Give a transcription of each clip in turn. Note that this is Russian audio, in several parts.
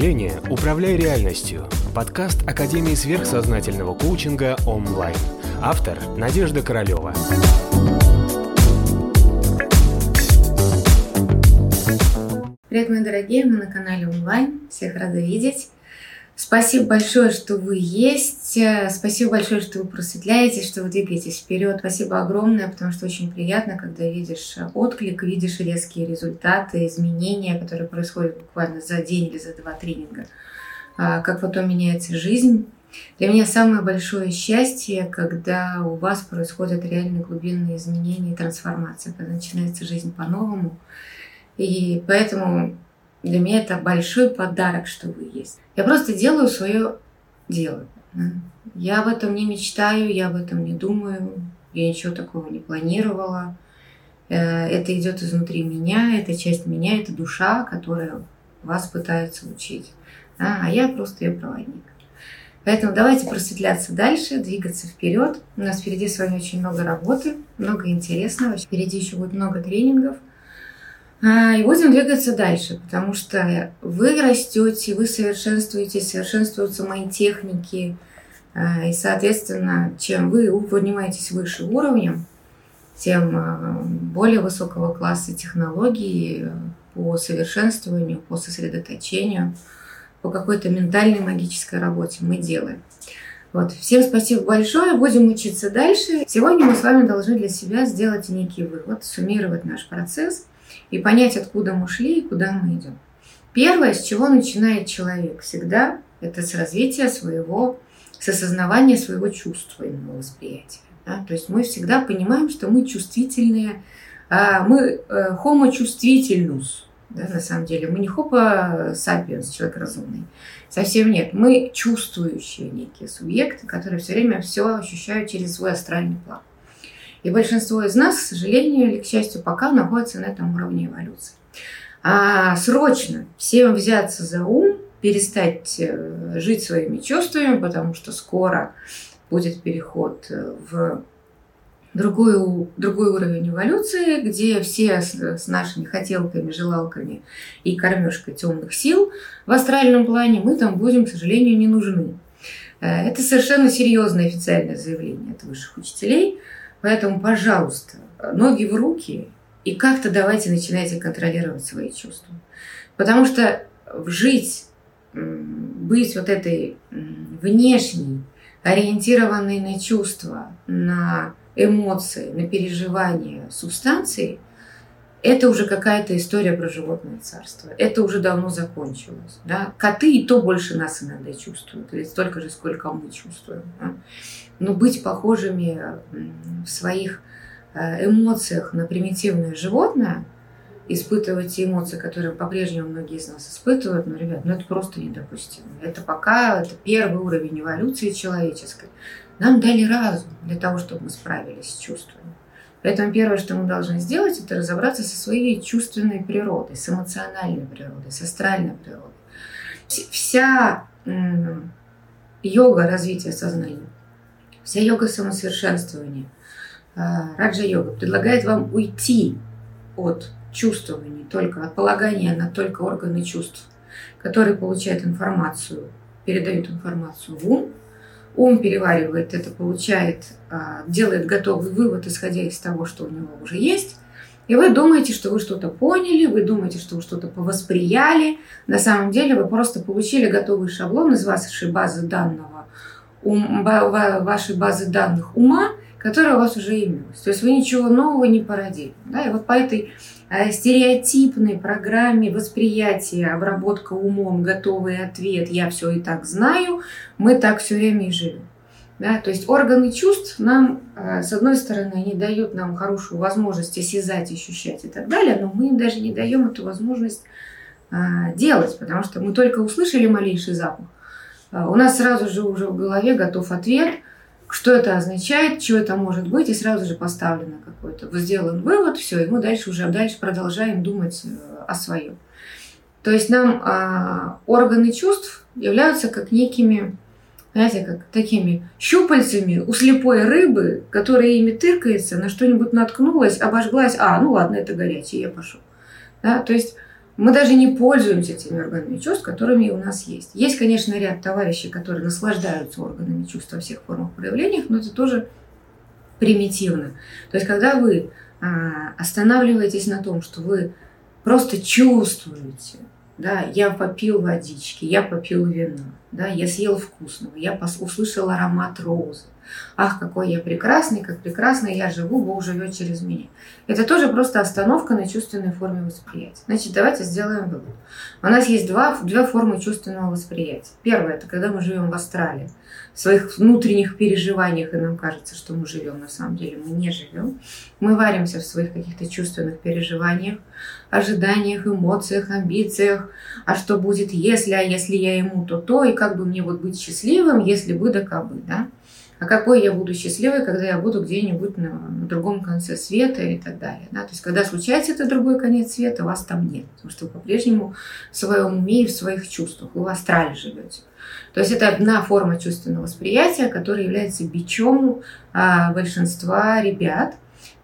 мышления «Управляй реальностью» – подкаст Академии сверхсознательного коучинга онлайн. Автор – Надежда Королева. Привет, мои дорогие, мы на канале онлайн. Всех рада видеть. Спасибо большое, что вы есть. Спасибо большое, что вы просветляетесь, что вы двигаетесь вперед. Спасибо огромное, потому что очень приятно, когда видишь отклик, видишь резкие результаты, изменения, которые происходят буквально за день или за два тренинга. А, как потом меняется жизнь. Для меня самое большое счастье, когда у вас происходят реальные глубинные изменения и трансформация, когда начинается жизнь по-новому. И поэтому для меня это большой подарок, что вы есть. Я просто делаю свое дело. Я об этом не мечтаю, я об этом не думаю, я ничего такого не планировала. Э, это идет изнутри меня, это часть меня, это душа, которая вас пытается учить. А я просто ее проводник. Поэтому давайте просветляться дальше, двигаться вперед. У нас впереди с вами очень много работы, много интересного. Впереди еще будет много тренингов – а, и будем двигаться дальше, потому что вы растете, вы совершенствуете, совершенствуются мои техники. А, и, соответственно, чем вы поднимаетесь выше уровнем, тем а, более высокого класса технологий по совершенствованию, по сосредоточению, по какой-то ментальной магической работе мы делаем. Вот. Всем спасибо большое. Будем учиться дальше. Сегодня мы с вами должны для себя сделать некий вывод, суммировать наш процесс – и понять, откуда мы шли и куда мы идем. Первое, с чего начинает человек всегда, это с развития своего, с осознавания своего чувственного восприятия. Да? То есть мы всегда понимаем, что мы чувствительные, а мы э, homo чувствительнус, да, на самом деле. Мы не homo sapiens, человек разумный. Совсем нет. Мы чувствующие некие субъекты, которые все время все ощущают через свой астральный план. И большинство из нас, к сожалению или к счастью, пока находится на этом уровне эволюции. А срочно всем взяться за ум, перестать э, жить своими чувствами, потому что скоро будет переход э, в другой, другой уровень эволюции, где все с, с нашими хотелками, желалками и кормежкой темных сил в астральном плане мы там будем, к сожалению, не нужны. Э, это совершенно серьезное официальное заявление от высших учителей – Поэтому, пожалуйста, ноги в руки и как-то давайте начинайте контролировать свои чувства. Потому что жить, быть вот этой внешней, ориентированной на чувства, на эмоции, на переживания субстанции, это уже какая-то история про животное царство. Это уже давно закончилось. Да? Коты и то больше нас иногда чувствуют, или столько же, сколько мы чувствуем. Да? но быть похожими в своих э, эмоциях на примитивное животное, испытывать те эмоции, которые по-прежнему многие из нас испытывают, ну, ребят, ну это просто недопустимо. Это пока, это первый уровень эволюции человеческой. Нам дали разум для того, чтобы мы справились с чувствами. Поэтому первое, что мы должны сделать, это разобраться со своей чувственной природой, с эмоциональной природой, с астральной природой. Вся йога развития сознания Вся йога самосовершенствования, а, раджа-йога, предлагает вам уйти от чувствований, только от полагания на только органы чувств, которые получают информацию, передают информацию в ум, ум переваривает это, получает, а, делает готовый вывод, исходя из того, что у него уже есть, и вы думаете, что вы что-то поняли, вы думаете, что вы что-то повосприяли. На самом деле вы просто получили готовый шаблон из вашей базы данного ум, вашей базы данных ума, которая у вас уже имелась. То есть вы ничего нового не породили. Да? И вот по этой э, стереотипной программе восприятия, обработка умом, готовый ответ, я все и так знаю, мы так все время и живем. Да? То есть органы чувств нам, э, с одной стороны, они дают нам хорошую возможность осязать, ощущать и так далее, но мы им даже не даем эту возможность э, делать, потому что мы только услышали малейший запах, у нас сразу же уже в голове готов ответ, что это означает, что это может быть, и сразу же поставлено какой-то, сделан вывод, все, и мы дальше уже дальше продолжаем думать э, о своем. То есть нам а, органы чувств являются как некими, знаете, как такими щупальцами у слепой рыбы, которая ими тыркается, на что-нибудь наткнулась, обожглась, а, ну ладно, это горячее, я пошел. Да? То есть мы даже не пользуемся теми органами чувств, которыми у нас есть. Есть, конечно, ряд товарищей, которые наслаждаются органами чувств во всех формах проявлениях, но это тоже примитивно. То есть, когда вы а, останавливаетесь на том, что вы просто чувствуете, да, я попил водички, я попил вина, да, я съел вкусного, я услышал аромат розы. Ах, какой я прекрасный, как прекрасно я живу, Бог живет через меня. Это тоже просто остановка на чувственной форме восприятия. Значит, давайте сделаем вывод. У нас есть два, две формы чувственного восприятия. Первое – это когда мы живем в астрале, своих внутренних переживаниях, и нам кажется, что мы живем, на самом деле мы не живем. Мы варимся в своих каких-то чувственных переживаниях, ожиданиях, эмоциях, амбициях, а что будет, если, а если я ему, то то, и как бы мне вот быть счастливым, если бы да кабы, да а какой я буду счастливой, когда я буду где-нибудь на, на другом конце света и так далее. Да? То есть, когда случается этот другой конец света, вас там нет, потому что вы по-прежнему в своем уме и в своих чувствах, вы в астрале живете. То есть это одна форма чувственного восприятия, которая является бичом а, большинства ребят,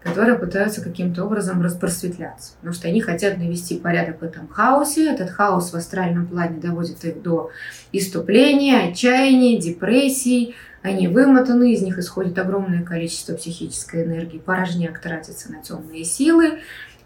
которые пытаются каким-то образом распросветляться. Потому что они хотят навести порядок в этом хаосе. Этот хаос в астральном плане доводит их до иступления, отчаяния, депрессий, они вымотаны, из них исходит огромное количество психической энергии, порожняк тратится на темные силы,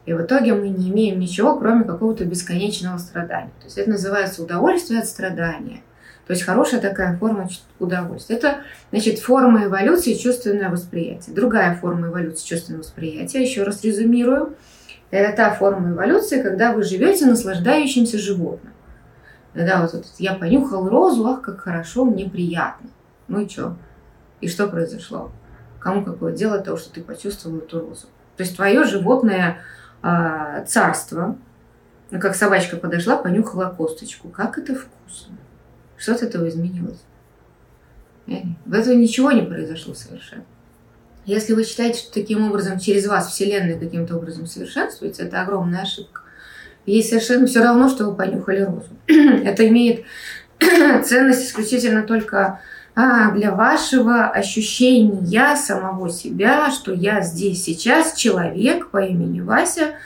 и в итоге мы не имеем ничего, кроме какого-то бесконечного страдания. То есть это называется удовольствие от страдания. То есть хорошая такая форма удовольствия. Это, значит, форма эволюции чувственное восприятие. Другая форма эволюции чувственного восприятия, еще раз резюмирую, это та форма эволюции, когда вы живете наслаждающимся животным. Да, вот, вот я понюхал розу, ах, как хорошо, мне приятно. Ну и что? И что произошло? Кому какое дело того, что ты почувствовал эту розу? То есть твое животное э, царство, ну, как собачка подошла, понюхала косточку. Как это вкусно. Что от этого изменилось? В этого ничего не произошло совершенно. Если вы считаете, что таким образом через вас Вселенная каким-то образом совершенствуется, это огромная ошибка. Ей совершенно все равно, что вы понюхали розу. это имеет ценность исключительно только а, для вашего ощущения самого себя, что я здесь сейчас человек по имени Вася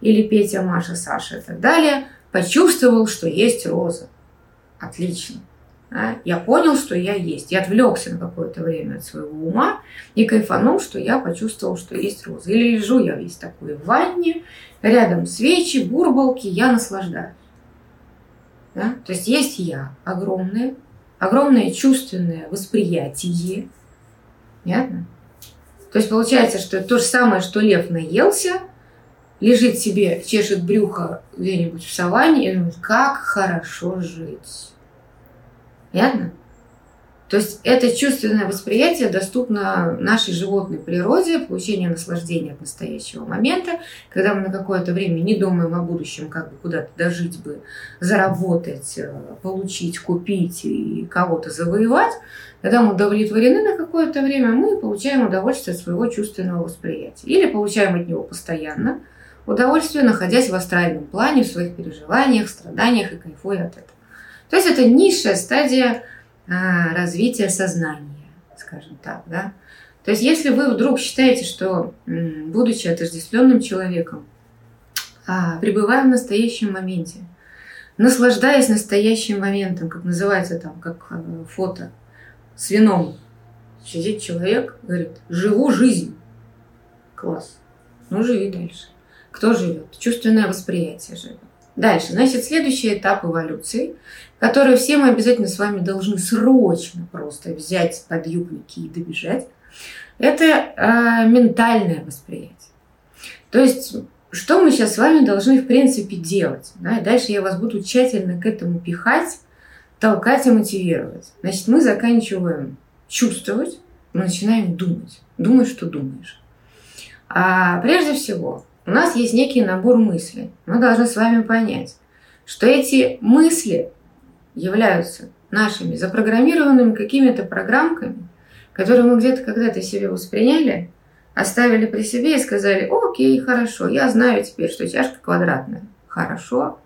или Петя, Маша, Саша и так далее, почувствовал, что есть роза. Отлично. Да? Я понял, что я есть. Я отвлекся на какое-то время от своего ума и кайфанул, что я почувствовал, что есть роза. Или лежу я весь такой в ванне, рядом свечи, бурбалки, я наслаждаюсь. Да? То есть есть я огромная, огромное чувственное восприятие. Понятно? То есть получается, что это то же самое, что лев наелся, лежит себе, чешет брюхо где-нибудь в саванне и думает, как хорошо жить. Понятно? То есть это чувственное восприятие доступно нашей животной природе, получению наслаждения от настоящего момента, когда мы на какое-то время не думаем о будущем, как бы куда-то дожить бы, заработать, э, получить, купить и кого-то завоевать. Когда мы удовлетворены на какое-то время, мы получаем удовольствие от своего чувственного восприятия. Или получаем от него постоянно удовольствие, находясь в астральном плане, в своих переживаниях, страданиях и кайфуя от этого. То есть это низшая стадия а, развития сознания, скажем так, да. То есть, если вы вдруг считаете, что, будучи отождествленным человеком, а, пребывая в настоящем моменте, наслаждаясь настоящим моментом, как называется там, как э, фото с вином, сидит человек, говорит, живу жизнь. Класс. Ну, живи дальше. Кто живет? Чувственное восприятие живет. Дальше, значит, следующий этап эволюции, который все мы обязательно с вами должны срочно просто взять подъюбники и добежать, это э, ментальное восприятие. То есть, что мы сейчас с вами должны, в принципе, делать? Да? И дальше я вас буду тщательно к этому пихать, толкать и мотивировать. Значит, мы заканчиваем чувствовать, мы начинаем думать. Думать, что думаешь. А прежде всего, у нас есть некий набор мыслей. Мы должны с вами понять, что эти мысли являются нашими запрограммированными какими-то программками, которые мы где-то когда-то себе восприняли, оставили при себе и сказали, окей, хорошо, я знаю теперь, что чашка квадратная. Хорошо.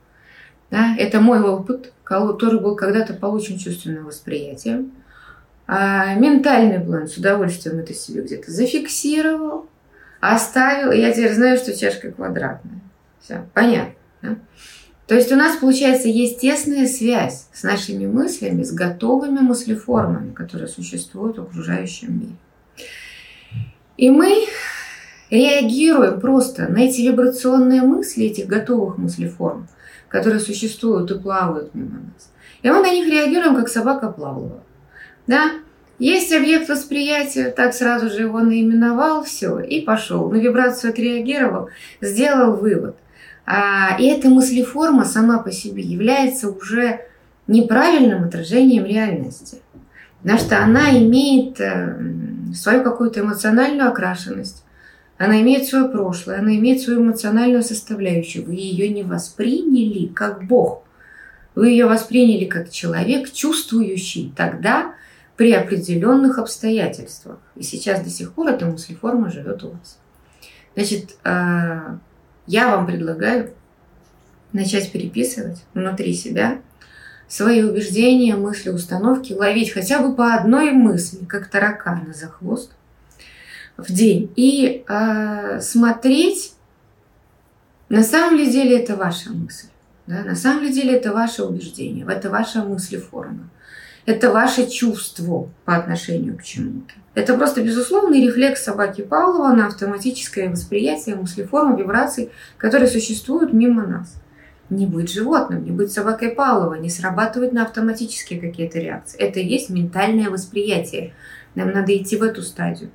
Да, это мой опыт, который был когда-то получен чувственным восприятием. А ментальный план с удовольствием это себе где-то зафиксировал, оставил, я теперь знаю, что чашка квадратная. Все, понятно. Да? То есть у нас, получается, есть тесная связь с нашими мыслями, с готовыми мыслеформами, которые существуют в окружающем мире. И мы реагируем просто на эти вибрационные мысли, этих готовых мыслеформ, которые существуют и плавают мимо нас. И мы на них реагируем, как собака плавала. Да? Есть объект восприятия, так сразу же его наименовал, все, и пошел. На вибрацию отреагировал, сделал вывод. А, и эта мыслеформа сама по себе является уже неправильным отражением реальности. Потому что она имеет э, свою какую-то эмоциональную окрашенность, она имеет свое прошлое, она имеет свою эмоциональную составляющую. Вы ее не восприняли как Бог. Вы ее восприняли как человек, чувствующий тогда при определенных обстоятельствах. И сейчас до сих пор эта мыслеформа живет у вас. Значит, э, я вам предлагаю начать переписывать внутри себя свои убеждения, мысли, установки, ловить хотя бы по одной мысли, как таракана за хвост в день, и э, смотреть, на самом ли деле это ваша мысль, да? на самом ли деле это ваше убеждение, это ваша мыслеформа, это ваше чувство по отношению к чему-то. Это просто безусловный рефлекс собаки Павлова на автоматическое восприятие мыслеформы, вибраций, которые существуют мимо нас. Не быть животным, не быть собакой Павлова, не срабатывать на автоматические какие-то реакции. Это и есть ментальное восприятие. Нам надо идти в эту стадию.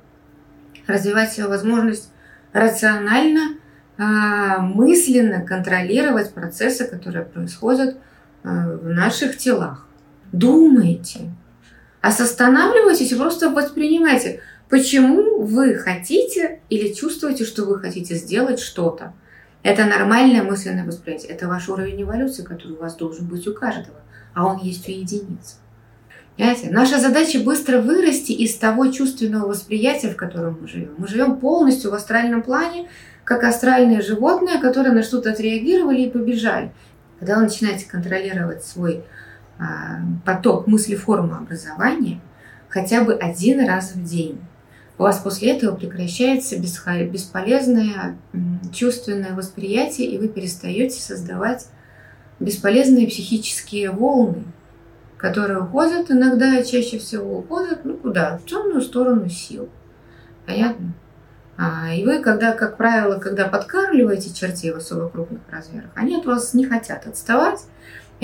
Развивать свою возможность рационально, а, мысленно контролировать процессы, которые происходят а, в наших телах. Думайте, а останавливайтесь и просто воспринимайте, почему вы хотите или чувствуете, что вы хотите сделать что-то. Это нормальное мысленное восприятие. Это ваш уровень эволюции, который у вас должен быть у каждого, а он есть у единиц. Понимаете? Наша задача быстро вырасти из того чувственного восприятия, в котором мы живем. Мы живем полностью в астральном плане, как астральные животные, которые на что-то отреагировали и побежали. Когда вы начинаете контролировать свой а, поток мысли-формы образования хотя бы один раз в день. У вас после этого прекращается бесполезное чувственное восприятие, и вы перестаете создавать бесполезные психические волны, которые уходят иногда, чаще всего уходят, ну куда? В темную сторону сил. Понятно? А, и вы, когда, как правило, когда подкармливаете чертей особо крупных размерах, они от вас не хотят отставать,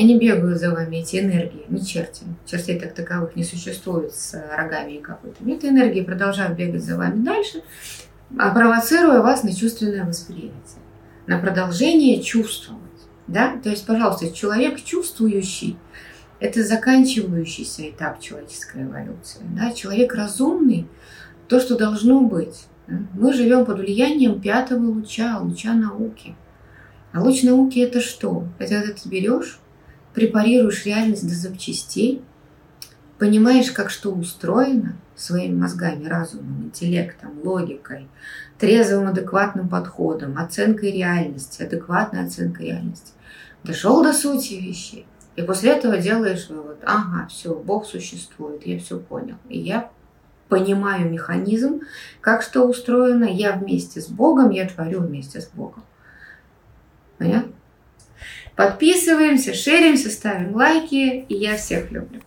они бегают за вами, эти энергии, не черти. Чертей так таковых не существует с рогами и копытами. Эти энергии продолжают бегать за вами дальше, а провоцируя вас на чувственное восприятие, на продолжение чувствовать. Да? То есть, пожалуйста, человек чувствующий – это заканчивающийся этап человеческой эволюции. Да? Человек разумный – то, что должно быть. Мы живем под влиянием пятого луча, луча науки. А луч науки – это что? Это когда ты берешь препарируешь реальность до запчастей, понимаешь, как что устроено своими мозгами, разумом, интеллектом, логикой, трезвым, адекватным подходом, оценкой реальности, адекватной оценкой реальности. Дошел до сути вещей. И после этого делаешь вывод, ага, все, Бог существует, я все понял. И я понимаю механизм, как что устроено, я вместе с Богом, я творю вместе с Богом. Понятно? Подписываемся, шеримся, ставим лайки. И я всех люблю.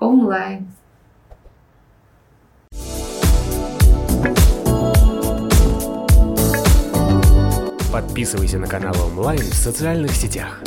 Онлайн. Подписывайся на канал онлайн в социальных сетях.